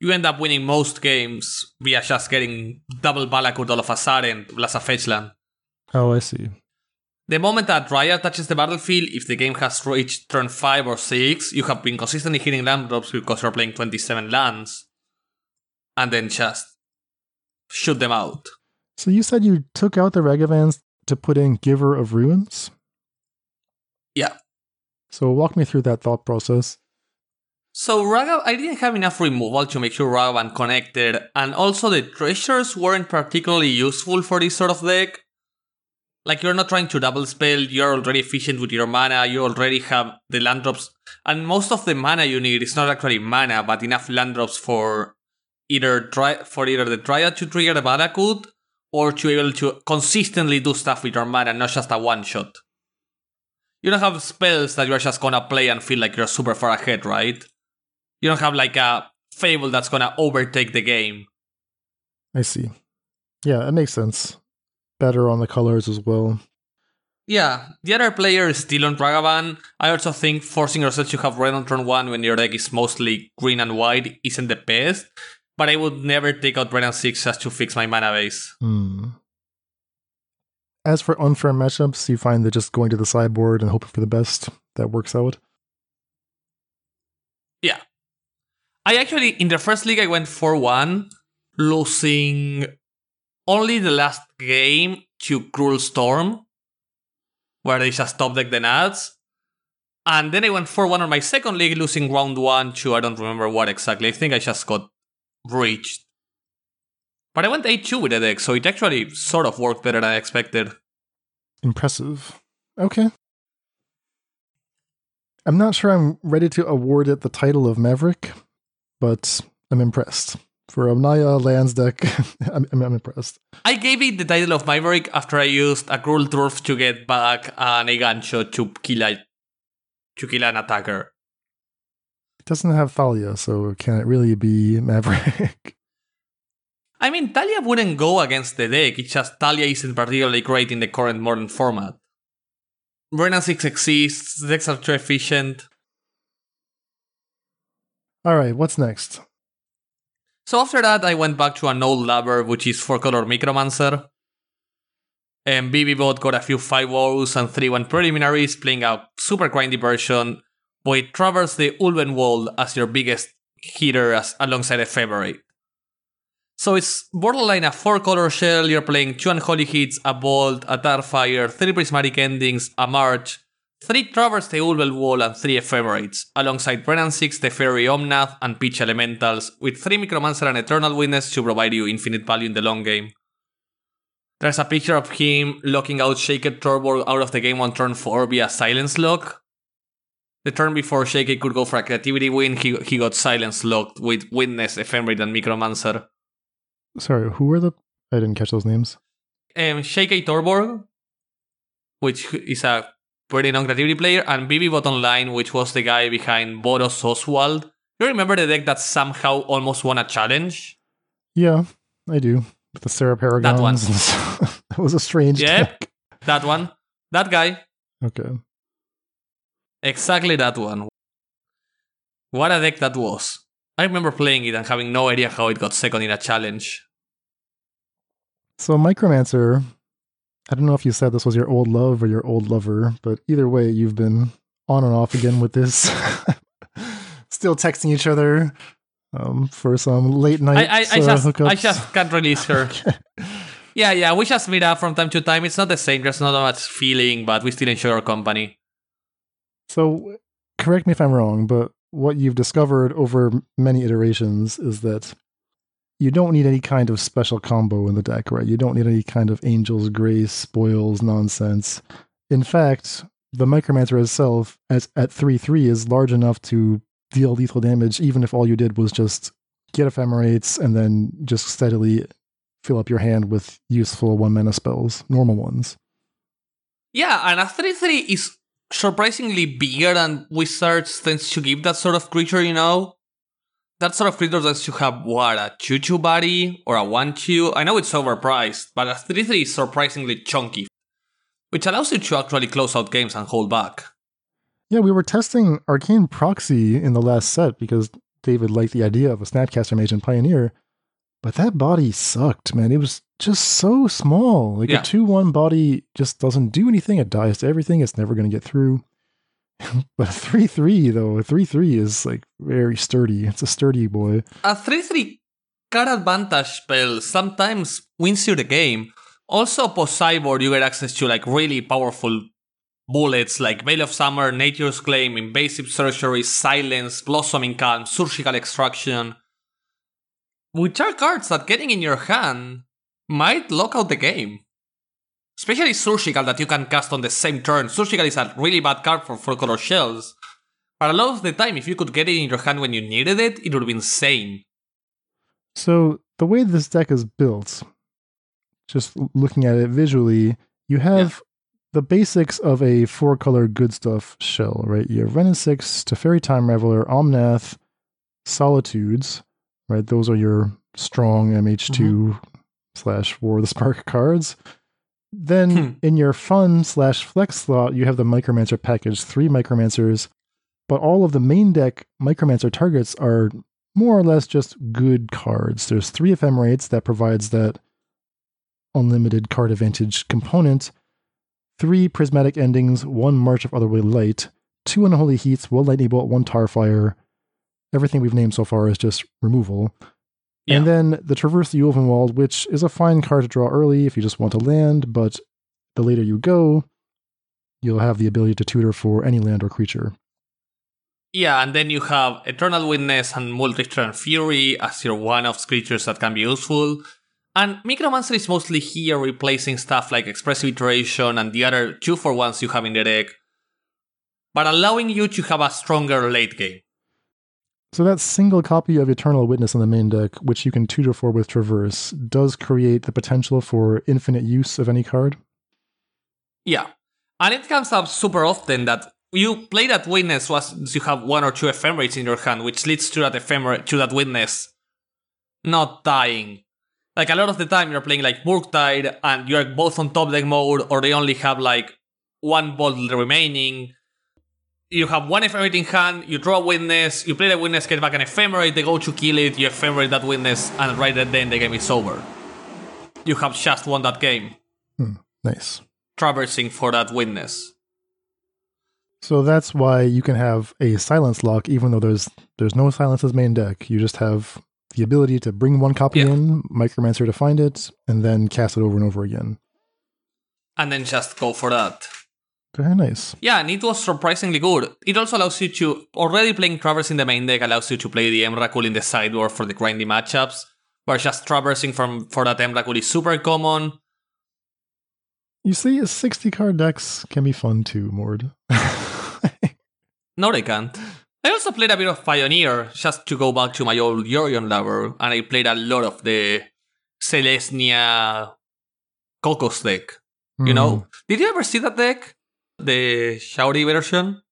You end up winning most games via just getting double Valakut all of a sudden, plus a fetch land. Oh, I see. The moment that Dryad touches the battlefield, if the game has reached turn 5 or 6, you have been consistently hitting land drops because you're playing 27 lands. And then just shoot them out. So you said you took out the Ragavans to put in Giver of Runes? Yeah. So walk me through that thought process. So Ragav, I didn't have enough removal to make sure Ragavan connected, and also the treasures weren't particularly useful for this sort of deck. Like you're not trying to double spell, you're already efficient with your mana, you already have the land drops. And most of the mana you need is not actually mana, but enough land drops for either dry, for either the Dryad to trigger the Valakut or to be able to consistently do stuff with your mana, not just a one shot. You don't have spells that you're just gonna play and feel like you're super far ahead, right? You don't have like a fable that's gonna overtake the game. I see. Yeah, it makes sense. Better on the colors as well. Yeah, the other player is still on Ragavan. I also think forcing yourself to have red on turn 1 when your deck is mostly green and white isn't the best, but I would never take out and 6 just to fix my mana base. Hmm. As for unfair matchups, you find that just going to the sideboard and hoping for the best, that works out. Yeah. I actually, in the first league, I went 4 1, losing only the last game to Cruel Storm, where they just top deck the nuts. And then I went 4 1 on my second league, losing round 1 to I don't remember what exactly. I think I just got breached. But I went 8 2 with the deck, so it actually sort of worked better than I expected. Impressive. Okay. I'm not sure I'm ready to award it the title of Maverick, but I'm impressed. For a Naya lands deck, I'm, I'm, impressed. I gave it the title of Maverick after I used a Cruel Dwarf to get back an Eiganjo to kill, a, to kill an attacker. It doesn't have Thalia, so can it really be Maverick? I mean, Thalia wouldn't go against the deck, it's just Thalia isn't particularly great in the current modern format. Wrenn and 6 exists, decks are too efficient. Alright, what's next? So after that, I went back to an old lover, which is 4 color Micromancer. And BB got a few 5 woes and 3 1 preliminaries, playing a super grindy version, but it traversed the Ulvenwald as your biggest hitter as, alongside Ephemerate. So it's borderline a four color shell, you're playing two Unholy Heats, a bolt, a Tarfire, three prismatic endings, a march, three Traverse the Ulvenwald, and three ephemerates, alongside Wrenn and 6, the Fairy Omnath, and Pitch Elementals, with three Micromancer and Eternal Witness to provide you infinite value in the long game. There's a picture of him locking out Shaked Torborg out of the game on turn 4 via Silence Lock. The turn before Shaked could go for a creativity win, he, he got Silence Locked with Witness, Ephemerate, and Micromancer. Sorry, who were the? I didn't catch those names. Um, Shakey Torborg, which is a pretty non-creativity player, and BB Bot Online, which was the guy behind Boros Oswald. You remember the deck that somehow almost won a challenge? Yeah, I do. With the Sarah Paragons. That one. that was a strange yeah, deck. That one. That guy. Okay. Exactly that one. What a deck that was. I remember playing it and having no idea how it got second in a challenge. So Micromancer, I don't know if you said this was your old love or your old lover, but either way, you've been on and off again with this. Still texting each other um, for some late night. I, I, I, uh, just, I just can't release her. Yeah, yeah, we just meet up from time to time. It's not the same. There's not much feeling, but we still enjoy our company. So, correct me if I'm wrong, but what you've discovered over many iterations is that you don't need any kind of special combo in the deck, right? You don't need any kind of Angel's Grace, spoils, nonsense. In fact, the Micromancer itself, as at 3 3, is large enough to deal lethal damage, even if all you did was just get ephemerates and then just steadily fill up your hand with useful one mana spells, normal ones. Yeah, and a 3 3 is surprisingly bigger than Wizards tends to give that sort of creature, you know? That sort of creature tends to have what, a 2 2 body or a 1 2? I know it's overpriced, but a 3 3 is surprisingly chunky, which allows you to actually close out games and hold back. Yeah, we were testing Arcane Proxy in the last set because David liked the idea of a Snapcaster Mage and Pioneer, but that body sucked, man. It was just so small. Like yeah. a 2 1 body just doesn't do anything. It dies to everything. It's never going to get through. but a 3 3, though, a 3 3 is like very sturdy. It's a sturdy boy. A 3 3 card advantage spell sometimes wins you the game. Also, post cyborg, you get access to like really powerful bullets like Veil of Summer, Nature's Claim, Invasive Surgery, Silence, Blossoming Calm, Surgical Extraction. Which are cards that getting in your hand might lock out the game. Especially Surgical that you can cast on the same turn. Surgical is a really bad card for 4 color shells. But a lot of the time, if you could get it in your hand when you needed it, it would be insane. So, the way this deck is built, just looking at it visually, you have the basics of a four color good stuff shell, right? You have and Six, Teferi Time Raveler, Omnath, Solitudes, right? Those are your strong MH2 slash War of the Spark cards. Then Hmm. in your fun slash flex slot, you have the Micromancer package, three Micromancers, but all of the main deck Micromancer targets are more or less just good cards. There's three Ephemerates that provides that unlimited card advantage component, three Prismatic Endings, one March of Otherworldly Light, two Unholy Heats, one Lightning Bolt, one Tarfire. Everything we've named so far is just removal. Yeah. And then the Traverse the Ulvenwald, which is a fine card to draw early if you just want to land, but the later you go, you'll have the ability to tutor for any land or creature. Yeah, and then you have Eternal Witness and Multi-Turn Fury as your one-off creatures that can be useful. And Micromancer is mostly here replacing stuff like Expressive Iteration and the other two for ones you have in the deck, but allowing you to have a stronger late game. So that single copy of Eternal Witness in the main deck, which you can tutor for with Traverse, does create the potential for infinite use of any card. Yeah. And it comes up super often that you play that witness once you have one or two ephemerates in your hand, which leads to that ephemerate to that witness not dying. Like a lot of the time you're playing like Murktide and you're both on top deck mode or they only have like one bottle remaining. You have one ephemerate in hand, you draw a witness, you play the witness, get back an ephemerate, they go to kill it, you ephemerate that witness, and right then the game is over. You have just won that game, hmm, Nice. traversing for that witness. So that's why you can have a silence lock, even though there's there's no silences main deck. You just have the ability to bring one copy Yeah. in, Micromancer to find it, and then cast it over and over again. and then just go for that. Very nice. Yeah, and it was surprisingly good. It also allows you to already playing Traverse in the main deck allows you to play the Emrakul in the sideboard for the grindy matchups, where just traversing from for that Emrakul is super common. You see, 60 card decks can be fun too, Mord. No, they can't. I also played a bit of Pioneer, just to go back to my old Yorion lover, and I played a lot of the Selesnya Cocos deck. You Hmm. know? Did you ever see that deck? The Shaori version?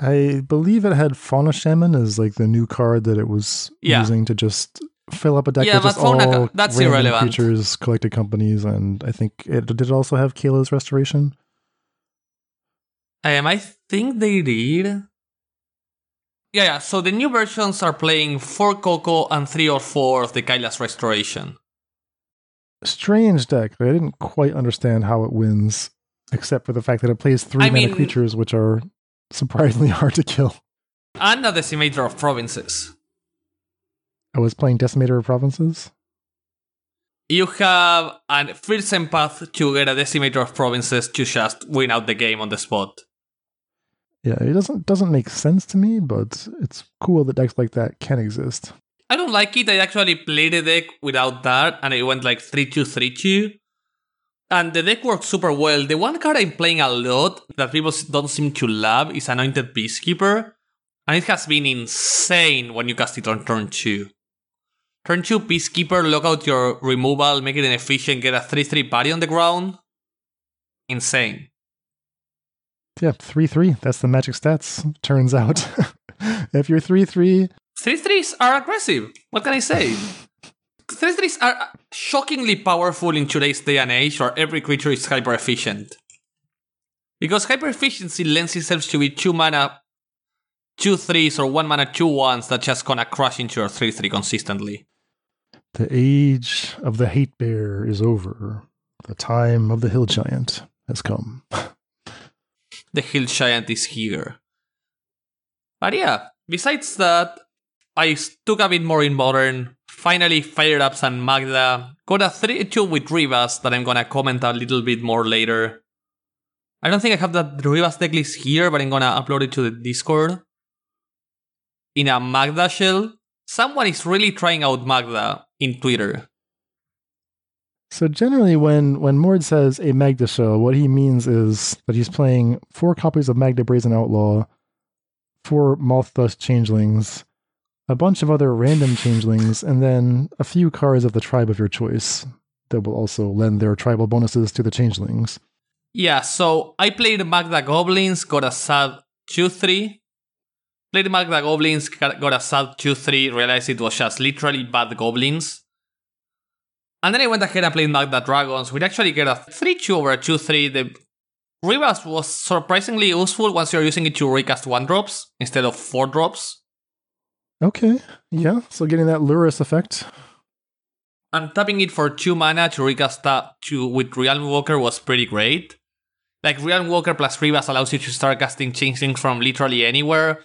I believe it had Fauna Shaman as like the new card that it was Yeah. using to just fill up a deck Yeah, with but just Fauna- all that's irrelevant. creatures, collected companies, and I think it did it also have Kayla's Restoration. Um, I think they did. Yeah, yeah. So the new versions are playing four Coco and three or four of the Kayla's Restoration. Strange deck. I didn't quite understand how it wins, except for the fact that it plays three I mana mean- creatures, which are surprisingly hard to kill. And a Decimator of Provinces. I was playing Decimator of Provinces. You have a fearsome path to get a Decimator of Provinces to just win out the game on the spot. Yeah, it doesn't doesn't make sense to me, but it's cool that decks like that can exist. I don't like it. I actually played a deck without that, and it went like three two three two 3 2. And the deck works super well. The one card I'm playing a lot that people don't seem to love is Anointed Peacekeeper. And it has been insane when you cast it on turn 2. Turn 2 Peacekeeper, lock out your removal, make it inefficient, get a 3 3 party on the ground. Insane. Yeah, three three. That's the magic stats. Turns out, if you're three three, 3 3s are aggressive. What can I say? 3 3s are shockingly powerful in today's day and age where every creature is hyper efficient. Because hyper efficiency lends itself to be 2 mana 2 3s or 1 mana 2 1s that just gonna crush into your 3 3 consistently. the age of the hate bear is over. The time of the hill giant has come. The Hill Giant is here. But yeah, besides that, I took a bit more in modern. Finally fired up San Magda. Got a 3 2 with Rivaz that I'm gonna comment a little bit more later. I don't think I have that Rivaz decklist here, but I'm gonna upload it to the Discord. In a Magda shell, someone is really trying out Magda in Twitter. So generally, when when Mord says a Magda shell, what he means is that he's playing four copies of Magda Brazen Outlaw, four Mothdust Changelings, a bunch of other random changelings, and then a few cards of the tribe of your choice that will also lend their tribal bonuses to the changelings. Yeah, so I played Magda Goblins, got a sad 2 3. Played Magda Goblins, got a sad 2 3, realized it was just literally bad goblins. And then I went ahead and played Magda Dragons. We'd actually get a 3 2 over a 2 3. The Rivaz was surprisingly useful once you're using it to recast 1 drops instead of 4 drops. Okay, yeah, so getting that Lurrus effect. And tapping it for 2 mana to recast that to, with Realm Walker was pretty great. Like, Realm Walker plus Rivaz allows you to start casting Changelings from literally anywhere,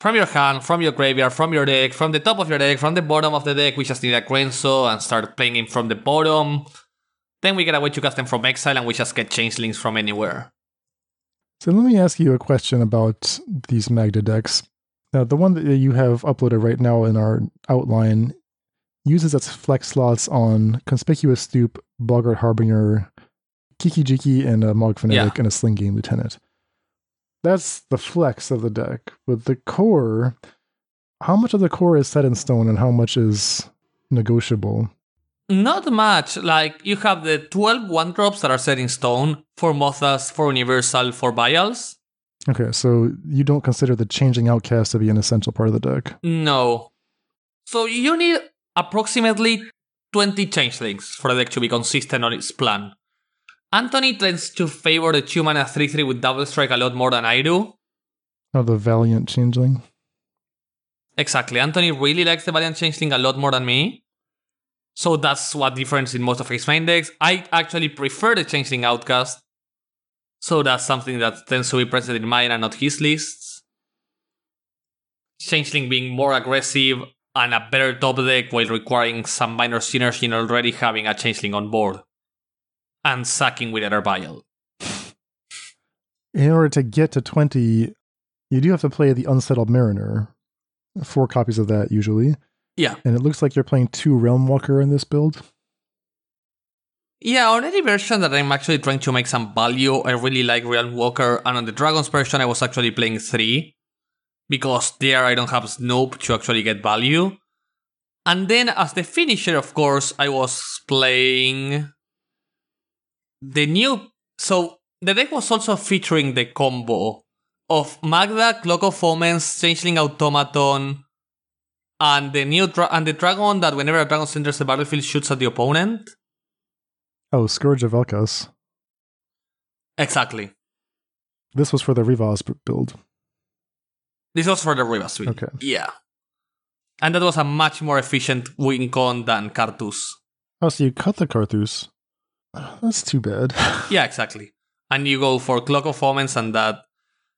from your hand, from your graveyard, from your deck, from the top of your deck, from the bottom of the deck. We just need a Grenzo and start playing him from the bottom. Then we get a way to cast them from exile and we just get changelings from anywhere. So let me ask you a question about these Magda decks. Now, the one that you have uploaded right now in our outline uses its flex slots on Conspicuous Snoop, Boggart Harbinger, Kiki Jiki, and a Mog Fanatic yeah. and a Sling Gang Lieutenant that's the flex of the deck. With the core, how much of the core is set in stone and how much is negotiable? Not much. Like you have the 12 one drops that are set in stone for Mothdust, for Universal, for Vials. Okay, so you don't consider the changeling outcast to be an essential part of the deck? No. So you need approximately 20 changelings for the deck to be consistent on its plan. Anthony tends to favor the 2 mana 3 3 with double strike a lot more than I do. Oh, the Valiant Changeling? Exactly. Anthony really likes the Valiant Changeling a lot more than me. So that's what difference in most of his main decks. I actually prefer the Changeling Outcast. So that's something that tends to be present in mine and not his lists. Changeling being more aggressive and a better top deck while requiring some minor synergy and already having a Changeling on board and sacking with other vial. In order to get to 20, you do have to play the Unsettled Mariner. Four copies of that, usually. Yeah. And it looks like you're playing two Realm Walker in this build. Yeah, on any version that I'm actually trying to make some value, I really like Realm Walker, and on the Dragons version, I was actually playing three. Because there I don't have Snoop to actually get value. And then as the finisher, of course, I was playing the new so the deck was also featuring the combo of Magda, Clock of Omens, Changeling Automaton, and the new dra- and the dragon that whenever a dragon enters the battlefield shoots at the opponent. Oh, Scourge of Valkas. Exactly. This was for the Rivaz build. This was for the Rivaz build. Okay. Yeah. And that was a much more efficient win con than Karthus. Oh, so you cut the Karthus. That's too bad. yeah, exactly. And you go for Clock of Omens and that.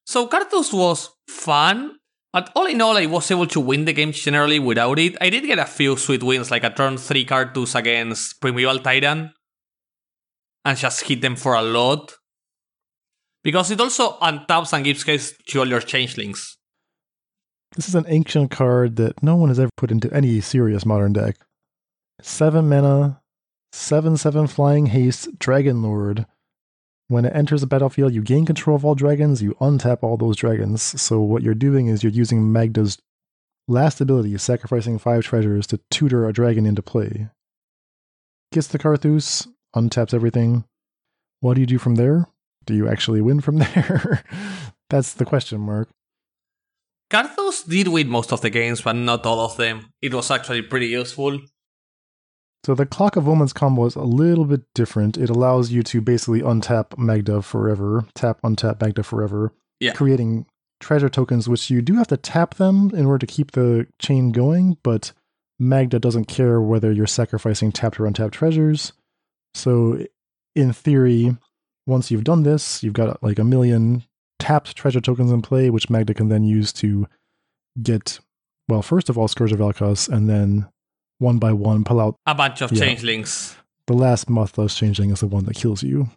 So Karthus was fun, but all in all, I was able to win the game generally without it. I did get a few sweet wins, like a turn 3 Karthus against Primeval Titan, and just hit them for a lot. Because it also untaps and gives haste to all your changelings. This is an ancient card that no one has ever put into any serious modern deck. 7 mana, 7 7 Flying Haste Dragon Lord. When it enters the battlefield, you gain control of all dragons, you untap all those dragons. So, what you're doing is you're using Magda's last ability, sacrificing 5 treasures to tutor a dragon into play. Gets the Karthus, untaps everything. What do you do from there? Do you actually win from there? That's the question mark. Karthus did win most of the games, but not all of them. It was actually pretty useful. So the Clock of Omens combo is a little bit different. It allows you to basically untap Magda forever, tap, untap Magda forever, yeah. creating treasure tokens, which you do have to tap them in order to keep the chain going, but Magda doesn't care whether you're sacrificing tapped or untapped treasures. So in theory, once you've done this, you've got like a million tapped treasure tokens in play, which Magda can then use to get, well, first of all, Scourge of Valkas, and then one by one pull out a bunch of yeah. changelings. The last Mothdust changeling is the one that kills you.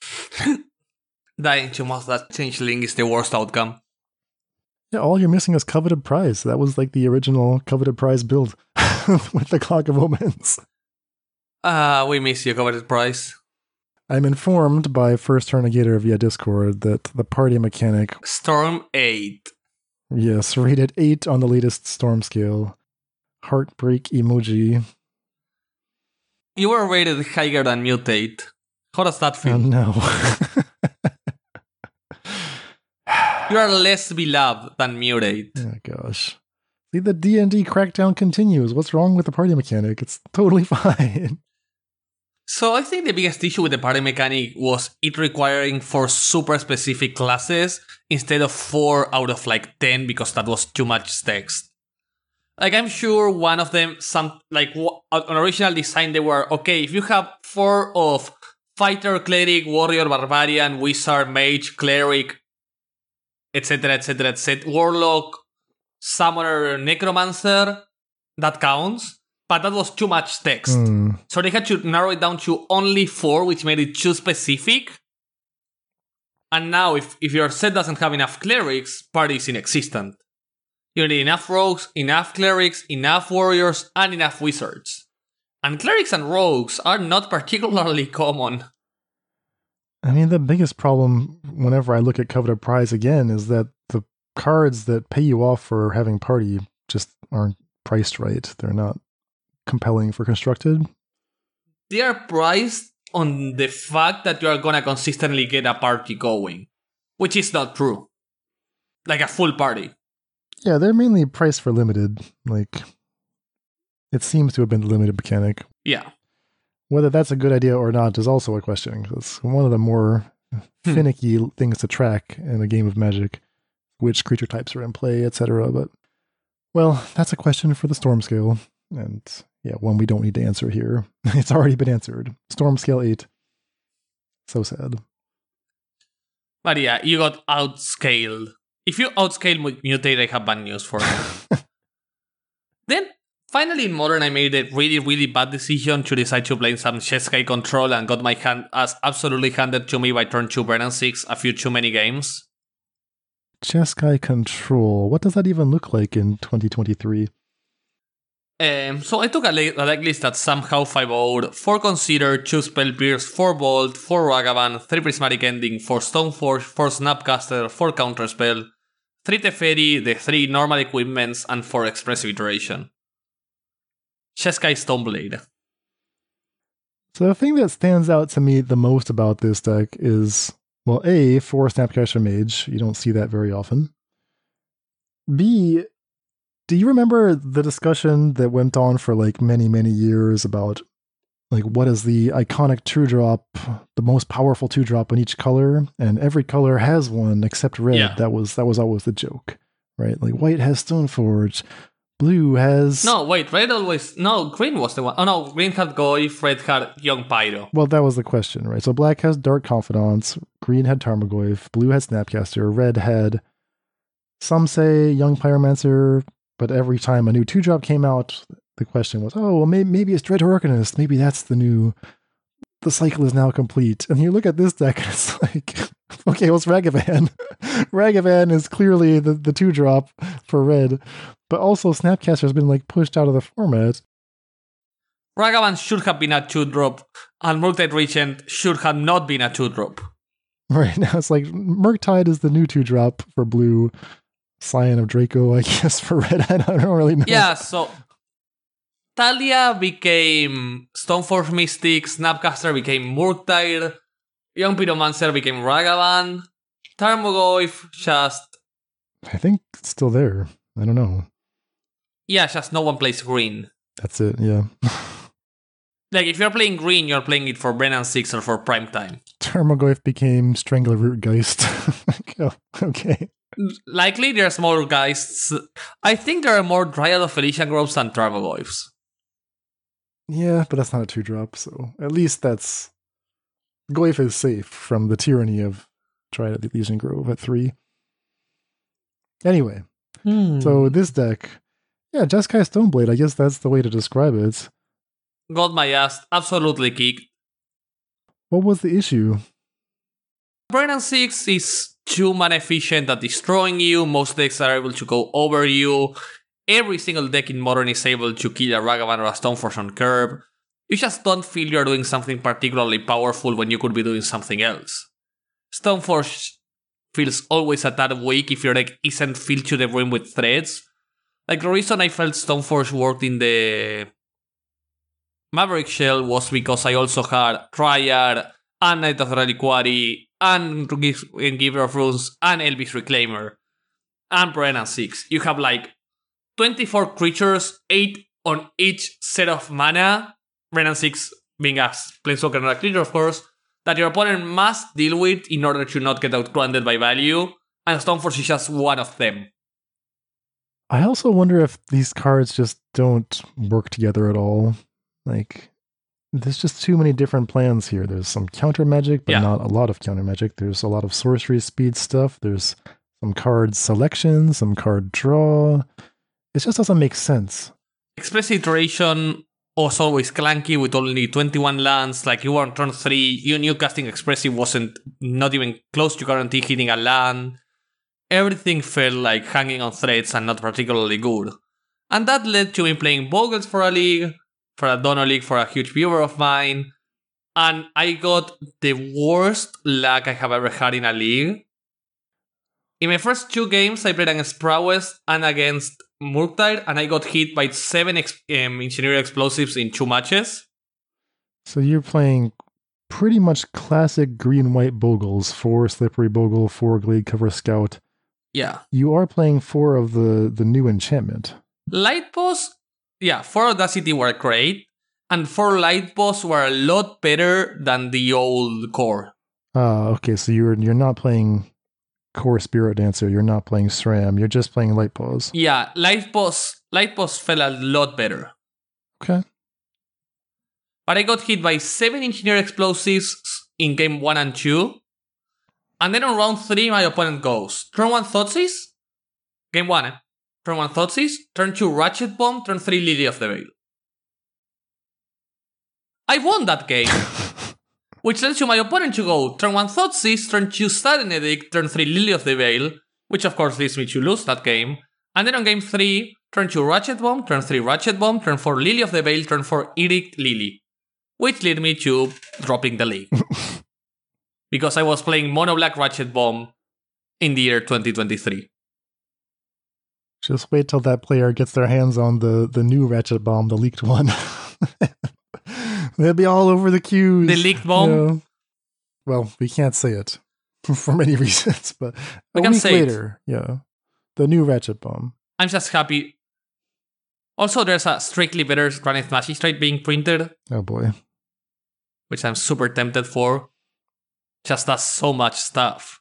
Dying to Mothdust changeling is the worst outcome. Yeah, all you're missing is coveted prize. That was like the original coveted prize build with the clock of omens. Uh, we miss you, coveted prize. I'm informed by First Turnigator via Discord that the party mechanic, Storm 8. yes, rated 8 on the latest storm scale. Heartbreak emoji. You were rated higher than Mutate. How does that Oh feel? no. You are less beloved than Mutate. oh gosh. See, the D&D crackdown continues. What's wrong with the party mechanic? It's totally fine. So I think the biggest issue with the party mechanic was it requiring four super specific classes instead of four out of like ten because that was too much text. Like I'm sure one of them, some like on original design, they were okay. If you have four of fighter, cleric, warrior, barbarian, wizard, mage, cleric, etc., etc., etc., warlock, summoner, necromancer, that counts. But that was too much text. Hmm. So they had to narrow it down to only four, which made it too specific. And now, if, if your set doesn't have enough clerics, party is inexistent. You need enough rogues, enough clerics, enough warriors, and enough wizards. And clerics and rogues are not particularly common. I mean, the biggest problem whenever I look at Coveted Prize again is that the cards that pay you off for having party just aren't priced right. They're not compelling for constructed. They are priced on the fact that you are gonna consistently get a party going, which is not true. Like a full party. Yeah, they're mainly priced for limited. Like, it seems to have been the limited mechanic. Yeah. Whether that's a good idea or not is also a question. It's one of the more Hmm. finicky things to track in a game of Magic, which creature types are in play, etc. But well, that's a question for the Storm Scale, and yeah, one we don't need to answer here. it's already been answered. Storm Scale eight. So sad. But yeah, you got outscaled. If you outscale Mu- Mutate, I have bad news for you. then, finally in Modern, I made a really, really bad decision to decide to play some Jeskai control and got my hand as absolutely handed to me by turn 2 Wrenn and 6 a few too many games. Chess Jeskai Control. What does that even look like in 2023? Um, so I took a, le- a deck list that somehow 5 0 4 Consider, 2 Spell Pierce, 4 Bolt, 4 Ragavan, 3 Prismatic Ending, 4 Stoneforge, 4 Snapcaster, 4 Counterspell, 3 Teferi, the 3 normal equipments, and 4 Expressive Iteration. Jeskai Stoneblade. So the thing that stands out to me the most about this deck is, well, A, four Snapcaster Mage. You don't see that very often. B, do you remember the discussion that went on for like many, many years about like what is the iconic two drop, the most powerful two drop in each color? And every color has one except red. Yeah. That was that was always the joke. Right? Like white has Stoneforge, blue has No, wait, red always. No, green was the one. Oh no, green had Goyf, red had Young Pyro. Well, that was the question, right? So black has Dark Confidants, green had Tarmogoyf, blue had Snapcaster, red had some say Young Pyromancer, but every time a new two drop came out, the question was, oh, well, maybe, maybe it's Dreadhorde Arcanist. Maybe that's the new. The cycle is now complete. And you look at this deck, and it's like, okay, well, it's Ragavan. Ragavan is clearly the, the two drop for red, but also Snapcaster has been like pushed out of the format. Ragavan should have been a 2 drop, and Murktide Regent should have not been a 2 drop. Right now, it's like Murktide is the new two drop for blue. Scion of Draco, I guess, for red. I don't really know. Yeah, so Thalia became Stoneforge Mystic, Snapcaster became Murktide, Young Pyromancer became Ragavan, Tarmogoyf just. I think it's still there. I don't know. Yeah, just no one plays green. That's it. Yeah. Like, if you're playing green, you're playing it for Wrenn and 6 or for prime time. Tarmogoyf became Strangler Rootgeist. Oh, okay. Likely there's more guys. I think there are more Dryad of the Ilysian Groves than Tarmogoyfs. Yeah, but that's not a two drop, so at least that's. Goyf is safe from the tyranny of Dryad of the Ilysian Grove at three. Anyway, Hmm. so this deck, yeah, Jeskai Stoneblade, I guess that's the way to describe it. Got my ass absolutely kicked. What was the issue? Wrenn and 6 is too efficient at destroying you. Most decks are able to go over you. Every single deck in Modern is able to kill a Ragavan or a Stoneforge on curb. you just don't feel you're doing something particularly powerful when you could be doing something else. Stoneforge feels always a tad weak if your deck isn't filled to the brim with threats. Like the reason I felt Stoneforge worked in the Maverick Shell was because I also had Dryad and Knight of the Reliquary and Giver of Runes and Elvish Reclaimer and Wrenn and 6. You have like 24 creatures, 8 on each set of mana, Wrenn and 6 being a Planeswalker and a creature, of course, that your opponent must deal with in order to not get outgrounded by value, and Stoneforge is just one of them. I also wonder if these cards just don't work together at all. Like, there's just too many different plans here. There's some counter magic, but Yeah. not a lot of counter magic. There's a lot of sorcery speed stuff. There's some card selection, some card draw. It just doesn't make sense. Express Iteration was always clunky with only 21 lands. Like you were on turn 3, you knew casting Expressive wasn't not even close to guarantee hitting a land. Everything felt like hanging on threads and not particularly good. And that led to me playing Bogles for a league, for a Dono league for a huge viewer of mine. And I got the worst luck I have ever had in a league. In my first two games, I played against Prowess and against Murktide, and I got hit by seven ex- um, engineered explosives in two matches. So you're playing pretty much classic green white Bogles, four slippery Bogle, four Glade Cover Scout. Yeah. You are playing four of the the new enchantment. Light Paws, yeah, four Audacity were great, and four Light Paws were a lot better than the old Kor. Ah, okay. So you're you're not playing Kor Spirit Dancer. You're not playing SRAM. You're just playing Light Paws. Yeah, Light Paws, Light Paws felt a lot better. Okay. But I got hit by seven engineered explosives in game one and two. And then on round three, my opponent goes turn one Thoughtseize, game one, eh? Turn one Thoughtseize, turn two Ratchet Bomb, turn three Lily of the Veil. I won that game, which led to my opponent to go turn one Thoughtseize, turn two Sudden Edict, turn three Lily of the Veil, which of course leads me to lose that game. And then on game three, turn two Ratchet Bomb, turn three Ratchet Bomb, turn four Lily of the Veil, turn four Edict Lily, which led me to dropping the league. because I was playing Mono Black Ratchet Bomb in the year 2023. Just wait till that player gets their hands on the the new Ratchet Bomb, the leaked one. They'll be all over the queues. The leaked bomb? you know. Well, we can't say it for many reasons, but We a can week say it. later, yeah, the new Ratchet Bomb. I'm just happy. Also, there's a strictly better Granite Magistrate being printed, Oh boy. which I'm super tempted for. Just does so much stuff.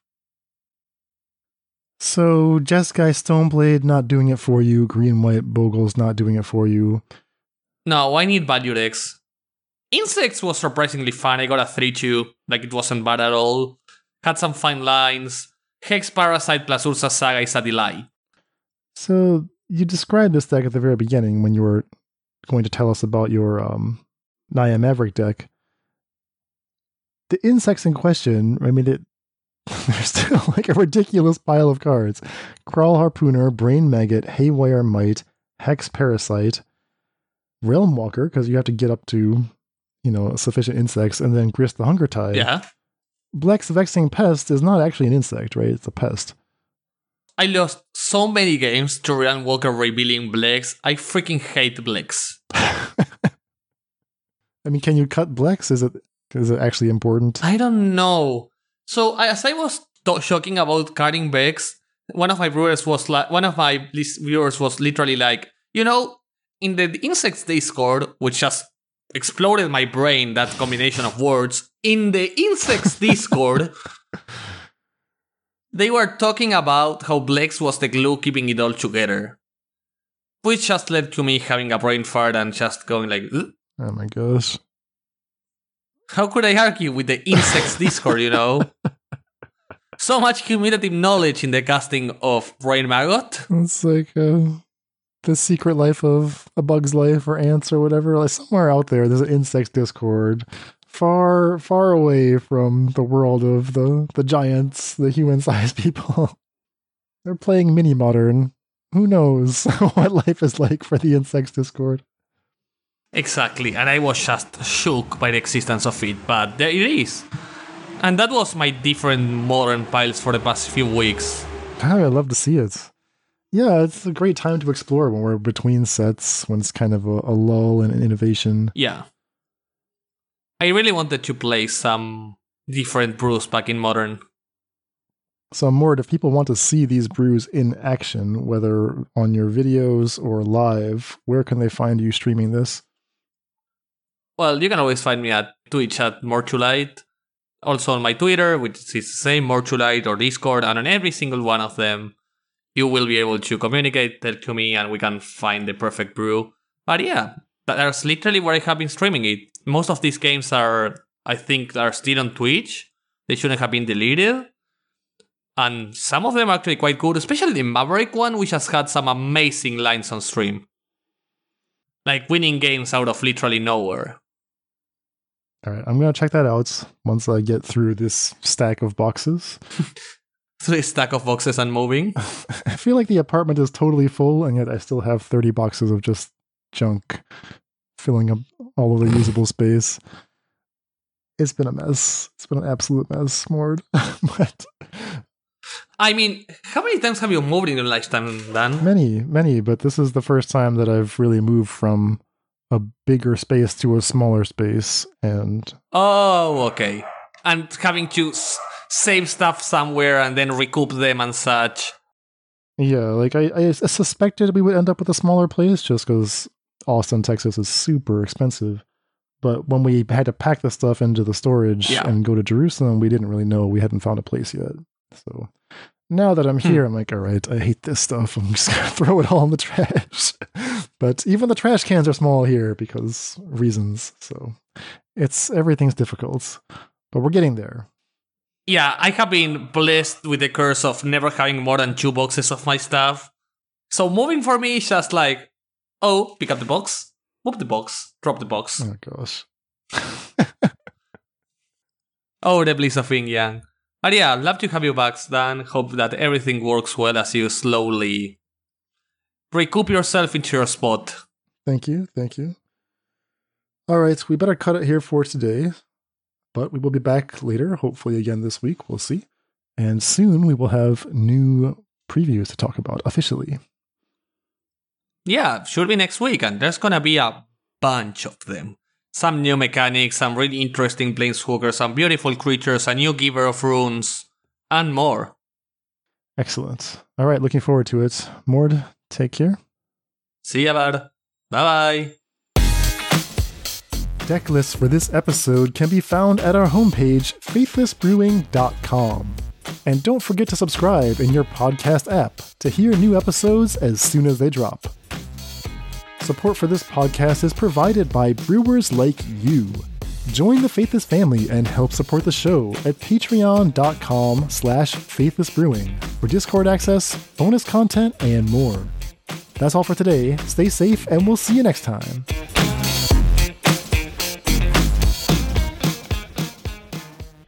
So Jeskai Stoneblade not doing it for you. Green White Bogle's not doing it for you. No, I need value decks. Insects was surprisingly fun. I got a 3 2, like it wasn't bad at all. Had some fine lines. Hex Parasite plus Urza's Saga is a delight. So you described this deck at the very beginning when you were going to tell us about your um, Naya Maverick deck. The insects in question, I mean, it, there's still like a ridiculous pile of cards: Crawl Harpooner, Brain Maggot, Haywire Mite, Hex Parasite, Realm Walker, because you have to get up to, you know, sufficient insects, and then Grist the Hunger Tide. Yeah. Blex Vexing Pest is not actually an insect, right? It's a pest. I lost so many games to Realm Walker revealing Blex. I freaking hate Blex. I mean, can you cut Blex? Is it is it actually important? I don't know. So as I was talking about cutting Bex, one of my viewers was like, one of my viewers was literally like, you know, in the insects Discord, which just exploded my brain, that combination of words. In the insects Discord, they were talking about how Blex was the glue keeping it all together. Which just led to me having a brain fart and just going like, "Ugh." Oh my gosh. How could I argue with the insects Discord, you know? So much cumulative knowledge in the casting of Brain Maggot. It's like uh, the secret life of a bug's life or ants or whatever. Like somewhere out there, there's an insects Discord, far, far away from the world of the the giants, the human-sized people. They're playing mini modern. Who knows what life is like for the insects Discord? Exactly, and I was just shook by the existence of it, but there it is. And that was my different modern piles for the past few weeks. Oh, I love to see it. Yeah, it's a great time to explore when we're between sets, when it's kind of a, a lull in innovation. Yeah. I really wanted to play some different brews back in modern. So, Mord, if people want to see these brews in action, whether on your videos or live, where can they find you streaming this? Well, you can always find me at Twitch at Mortulite. Also on my Twitter, which is the same Mortulite or Discord, and on every single one of them, you will be able to communicate that to me and we can find the perfect brew. But yeah, that's literally where I have been streaming it. Most of these games are, I think, are still on Twitch. They shouldn't have been deleted. And some of them are actually quite good, especially the Maverick one, which has had some amazing lines on stream. Like winning games out of literally nowhere. All right, I'm going to check that out once I get through this stack of boxes. Three stack of boxes and moving. I feel like the apartment is totally full, and yet I still have 30 boxes of just junk filling up all of the usable space. It's been a mess. It's been an absolute mess, Mord. but I mean, how many times have you moved in your lifetime, Dan? Many, many, but this is the first time that I've really moved from a bigger space to a smaller space and Oh, okay. And having to s- save stuff somewhere and then recoup them and such. yeah, like I, I suspected we would end up with a smaller place just because Austin, Texas is super expensive. But when we had to pack the stuff into the storage Yeah. and go to Jerusalem, we didn't really know we hadn't found a place yet. So now that I'm Hmm. here, I'm like, all right, I hate this stuff. I'm just gonna throw it all in the trash. but even the trash cans are small here because reasons. So it's everything's difficult, but we're getting there. Yeah, I have been blessed with the curse of never having more than two boxes of my stuff. So moving for me is just like, oh, pick up the box, move the box, drop the box. Oh gosh. Oh, the bliss of being young. But yeah, love to have you back, Dan. Hope that everything works well as you slowly recoup yourself into your spot. Thank you. Thank you. All right, we better cut it here for today. But we will be back later, hopefully again this week. We'll see. And soon we will have new previews to talk about officially. Yeah, should be next week, and there's gonna be a bunch of them. Some new mechanics, some really interesting planeswalkers, some beautiful creatures, a new giver of runes, and more. Excellent. All right, looking forward to it. Mord, take care. See ya, bud. Bye bye. Deck lists for this episode can be found at our homepage, faithlessbrewing.com. And don't forget to subscribe in your podcast app to hear new episodes as soon as they drop. Support for this podcast is provided by brewers like you. Join the Faithless family and help support the show at patreon.com slash faithlessbrewing for Discord access, bonus content, and more. That's all for today. Stay safe, and we'll see you next time.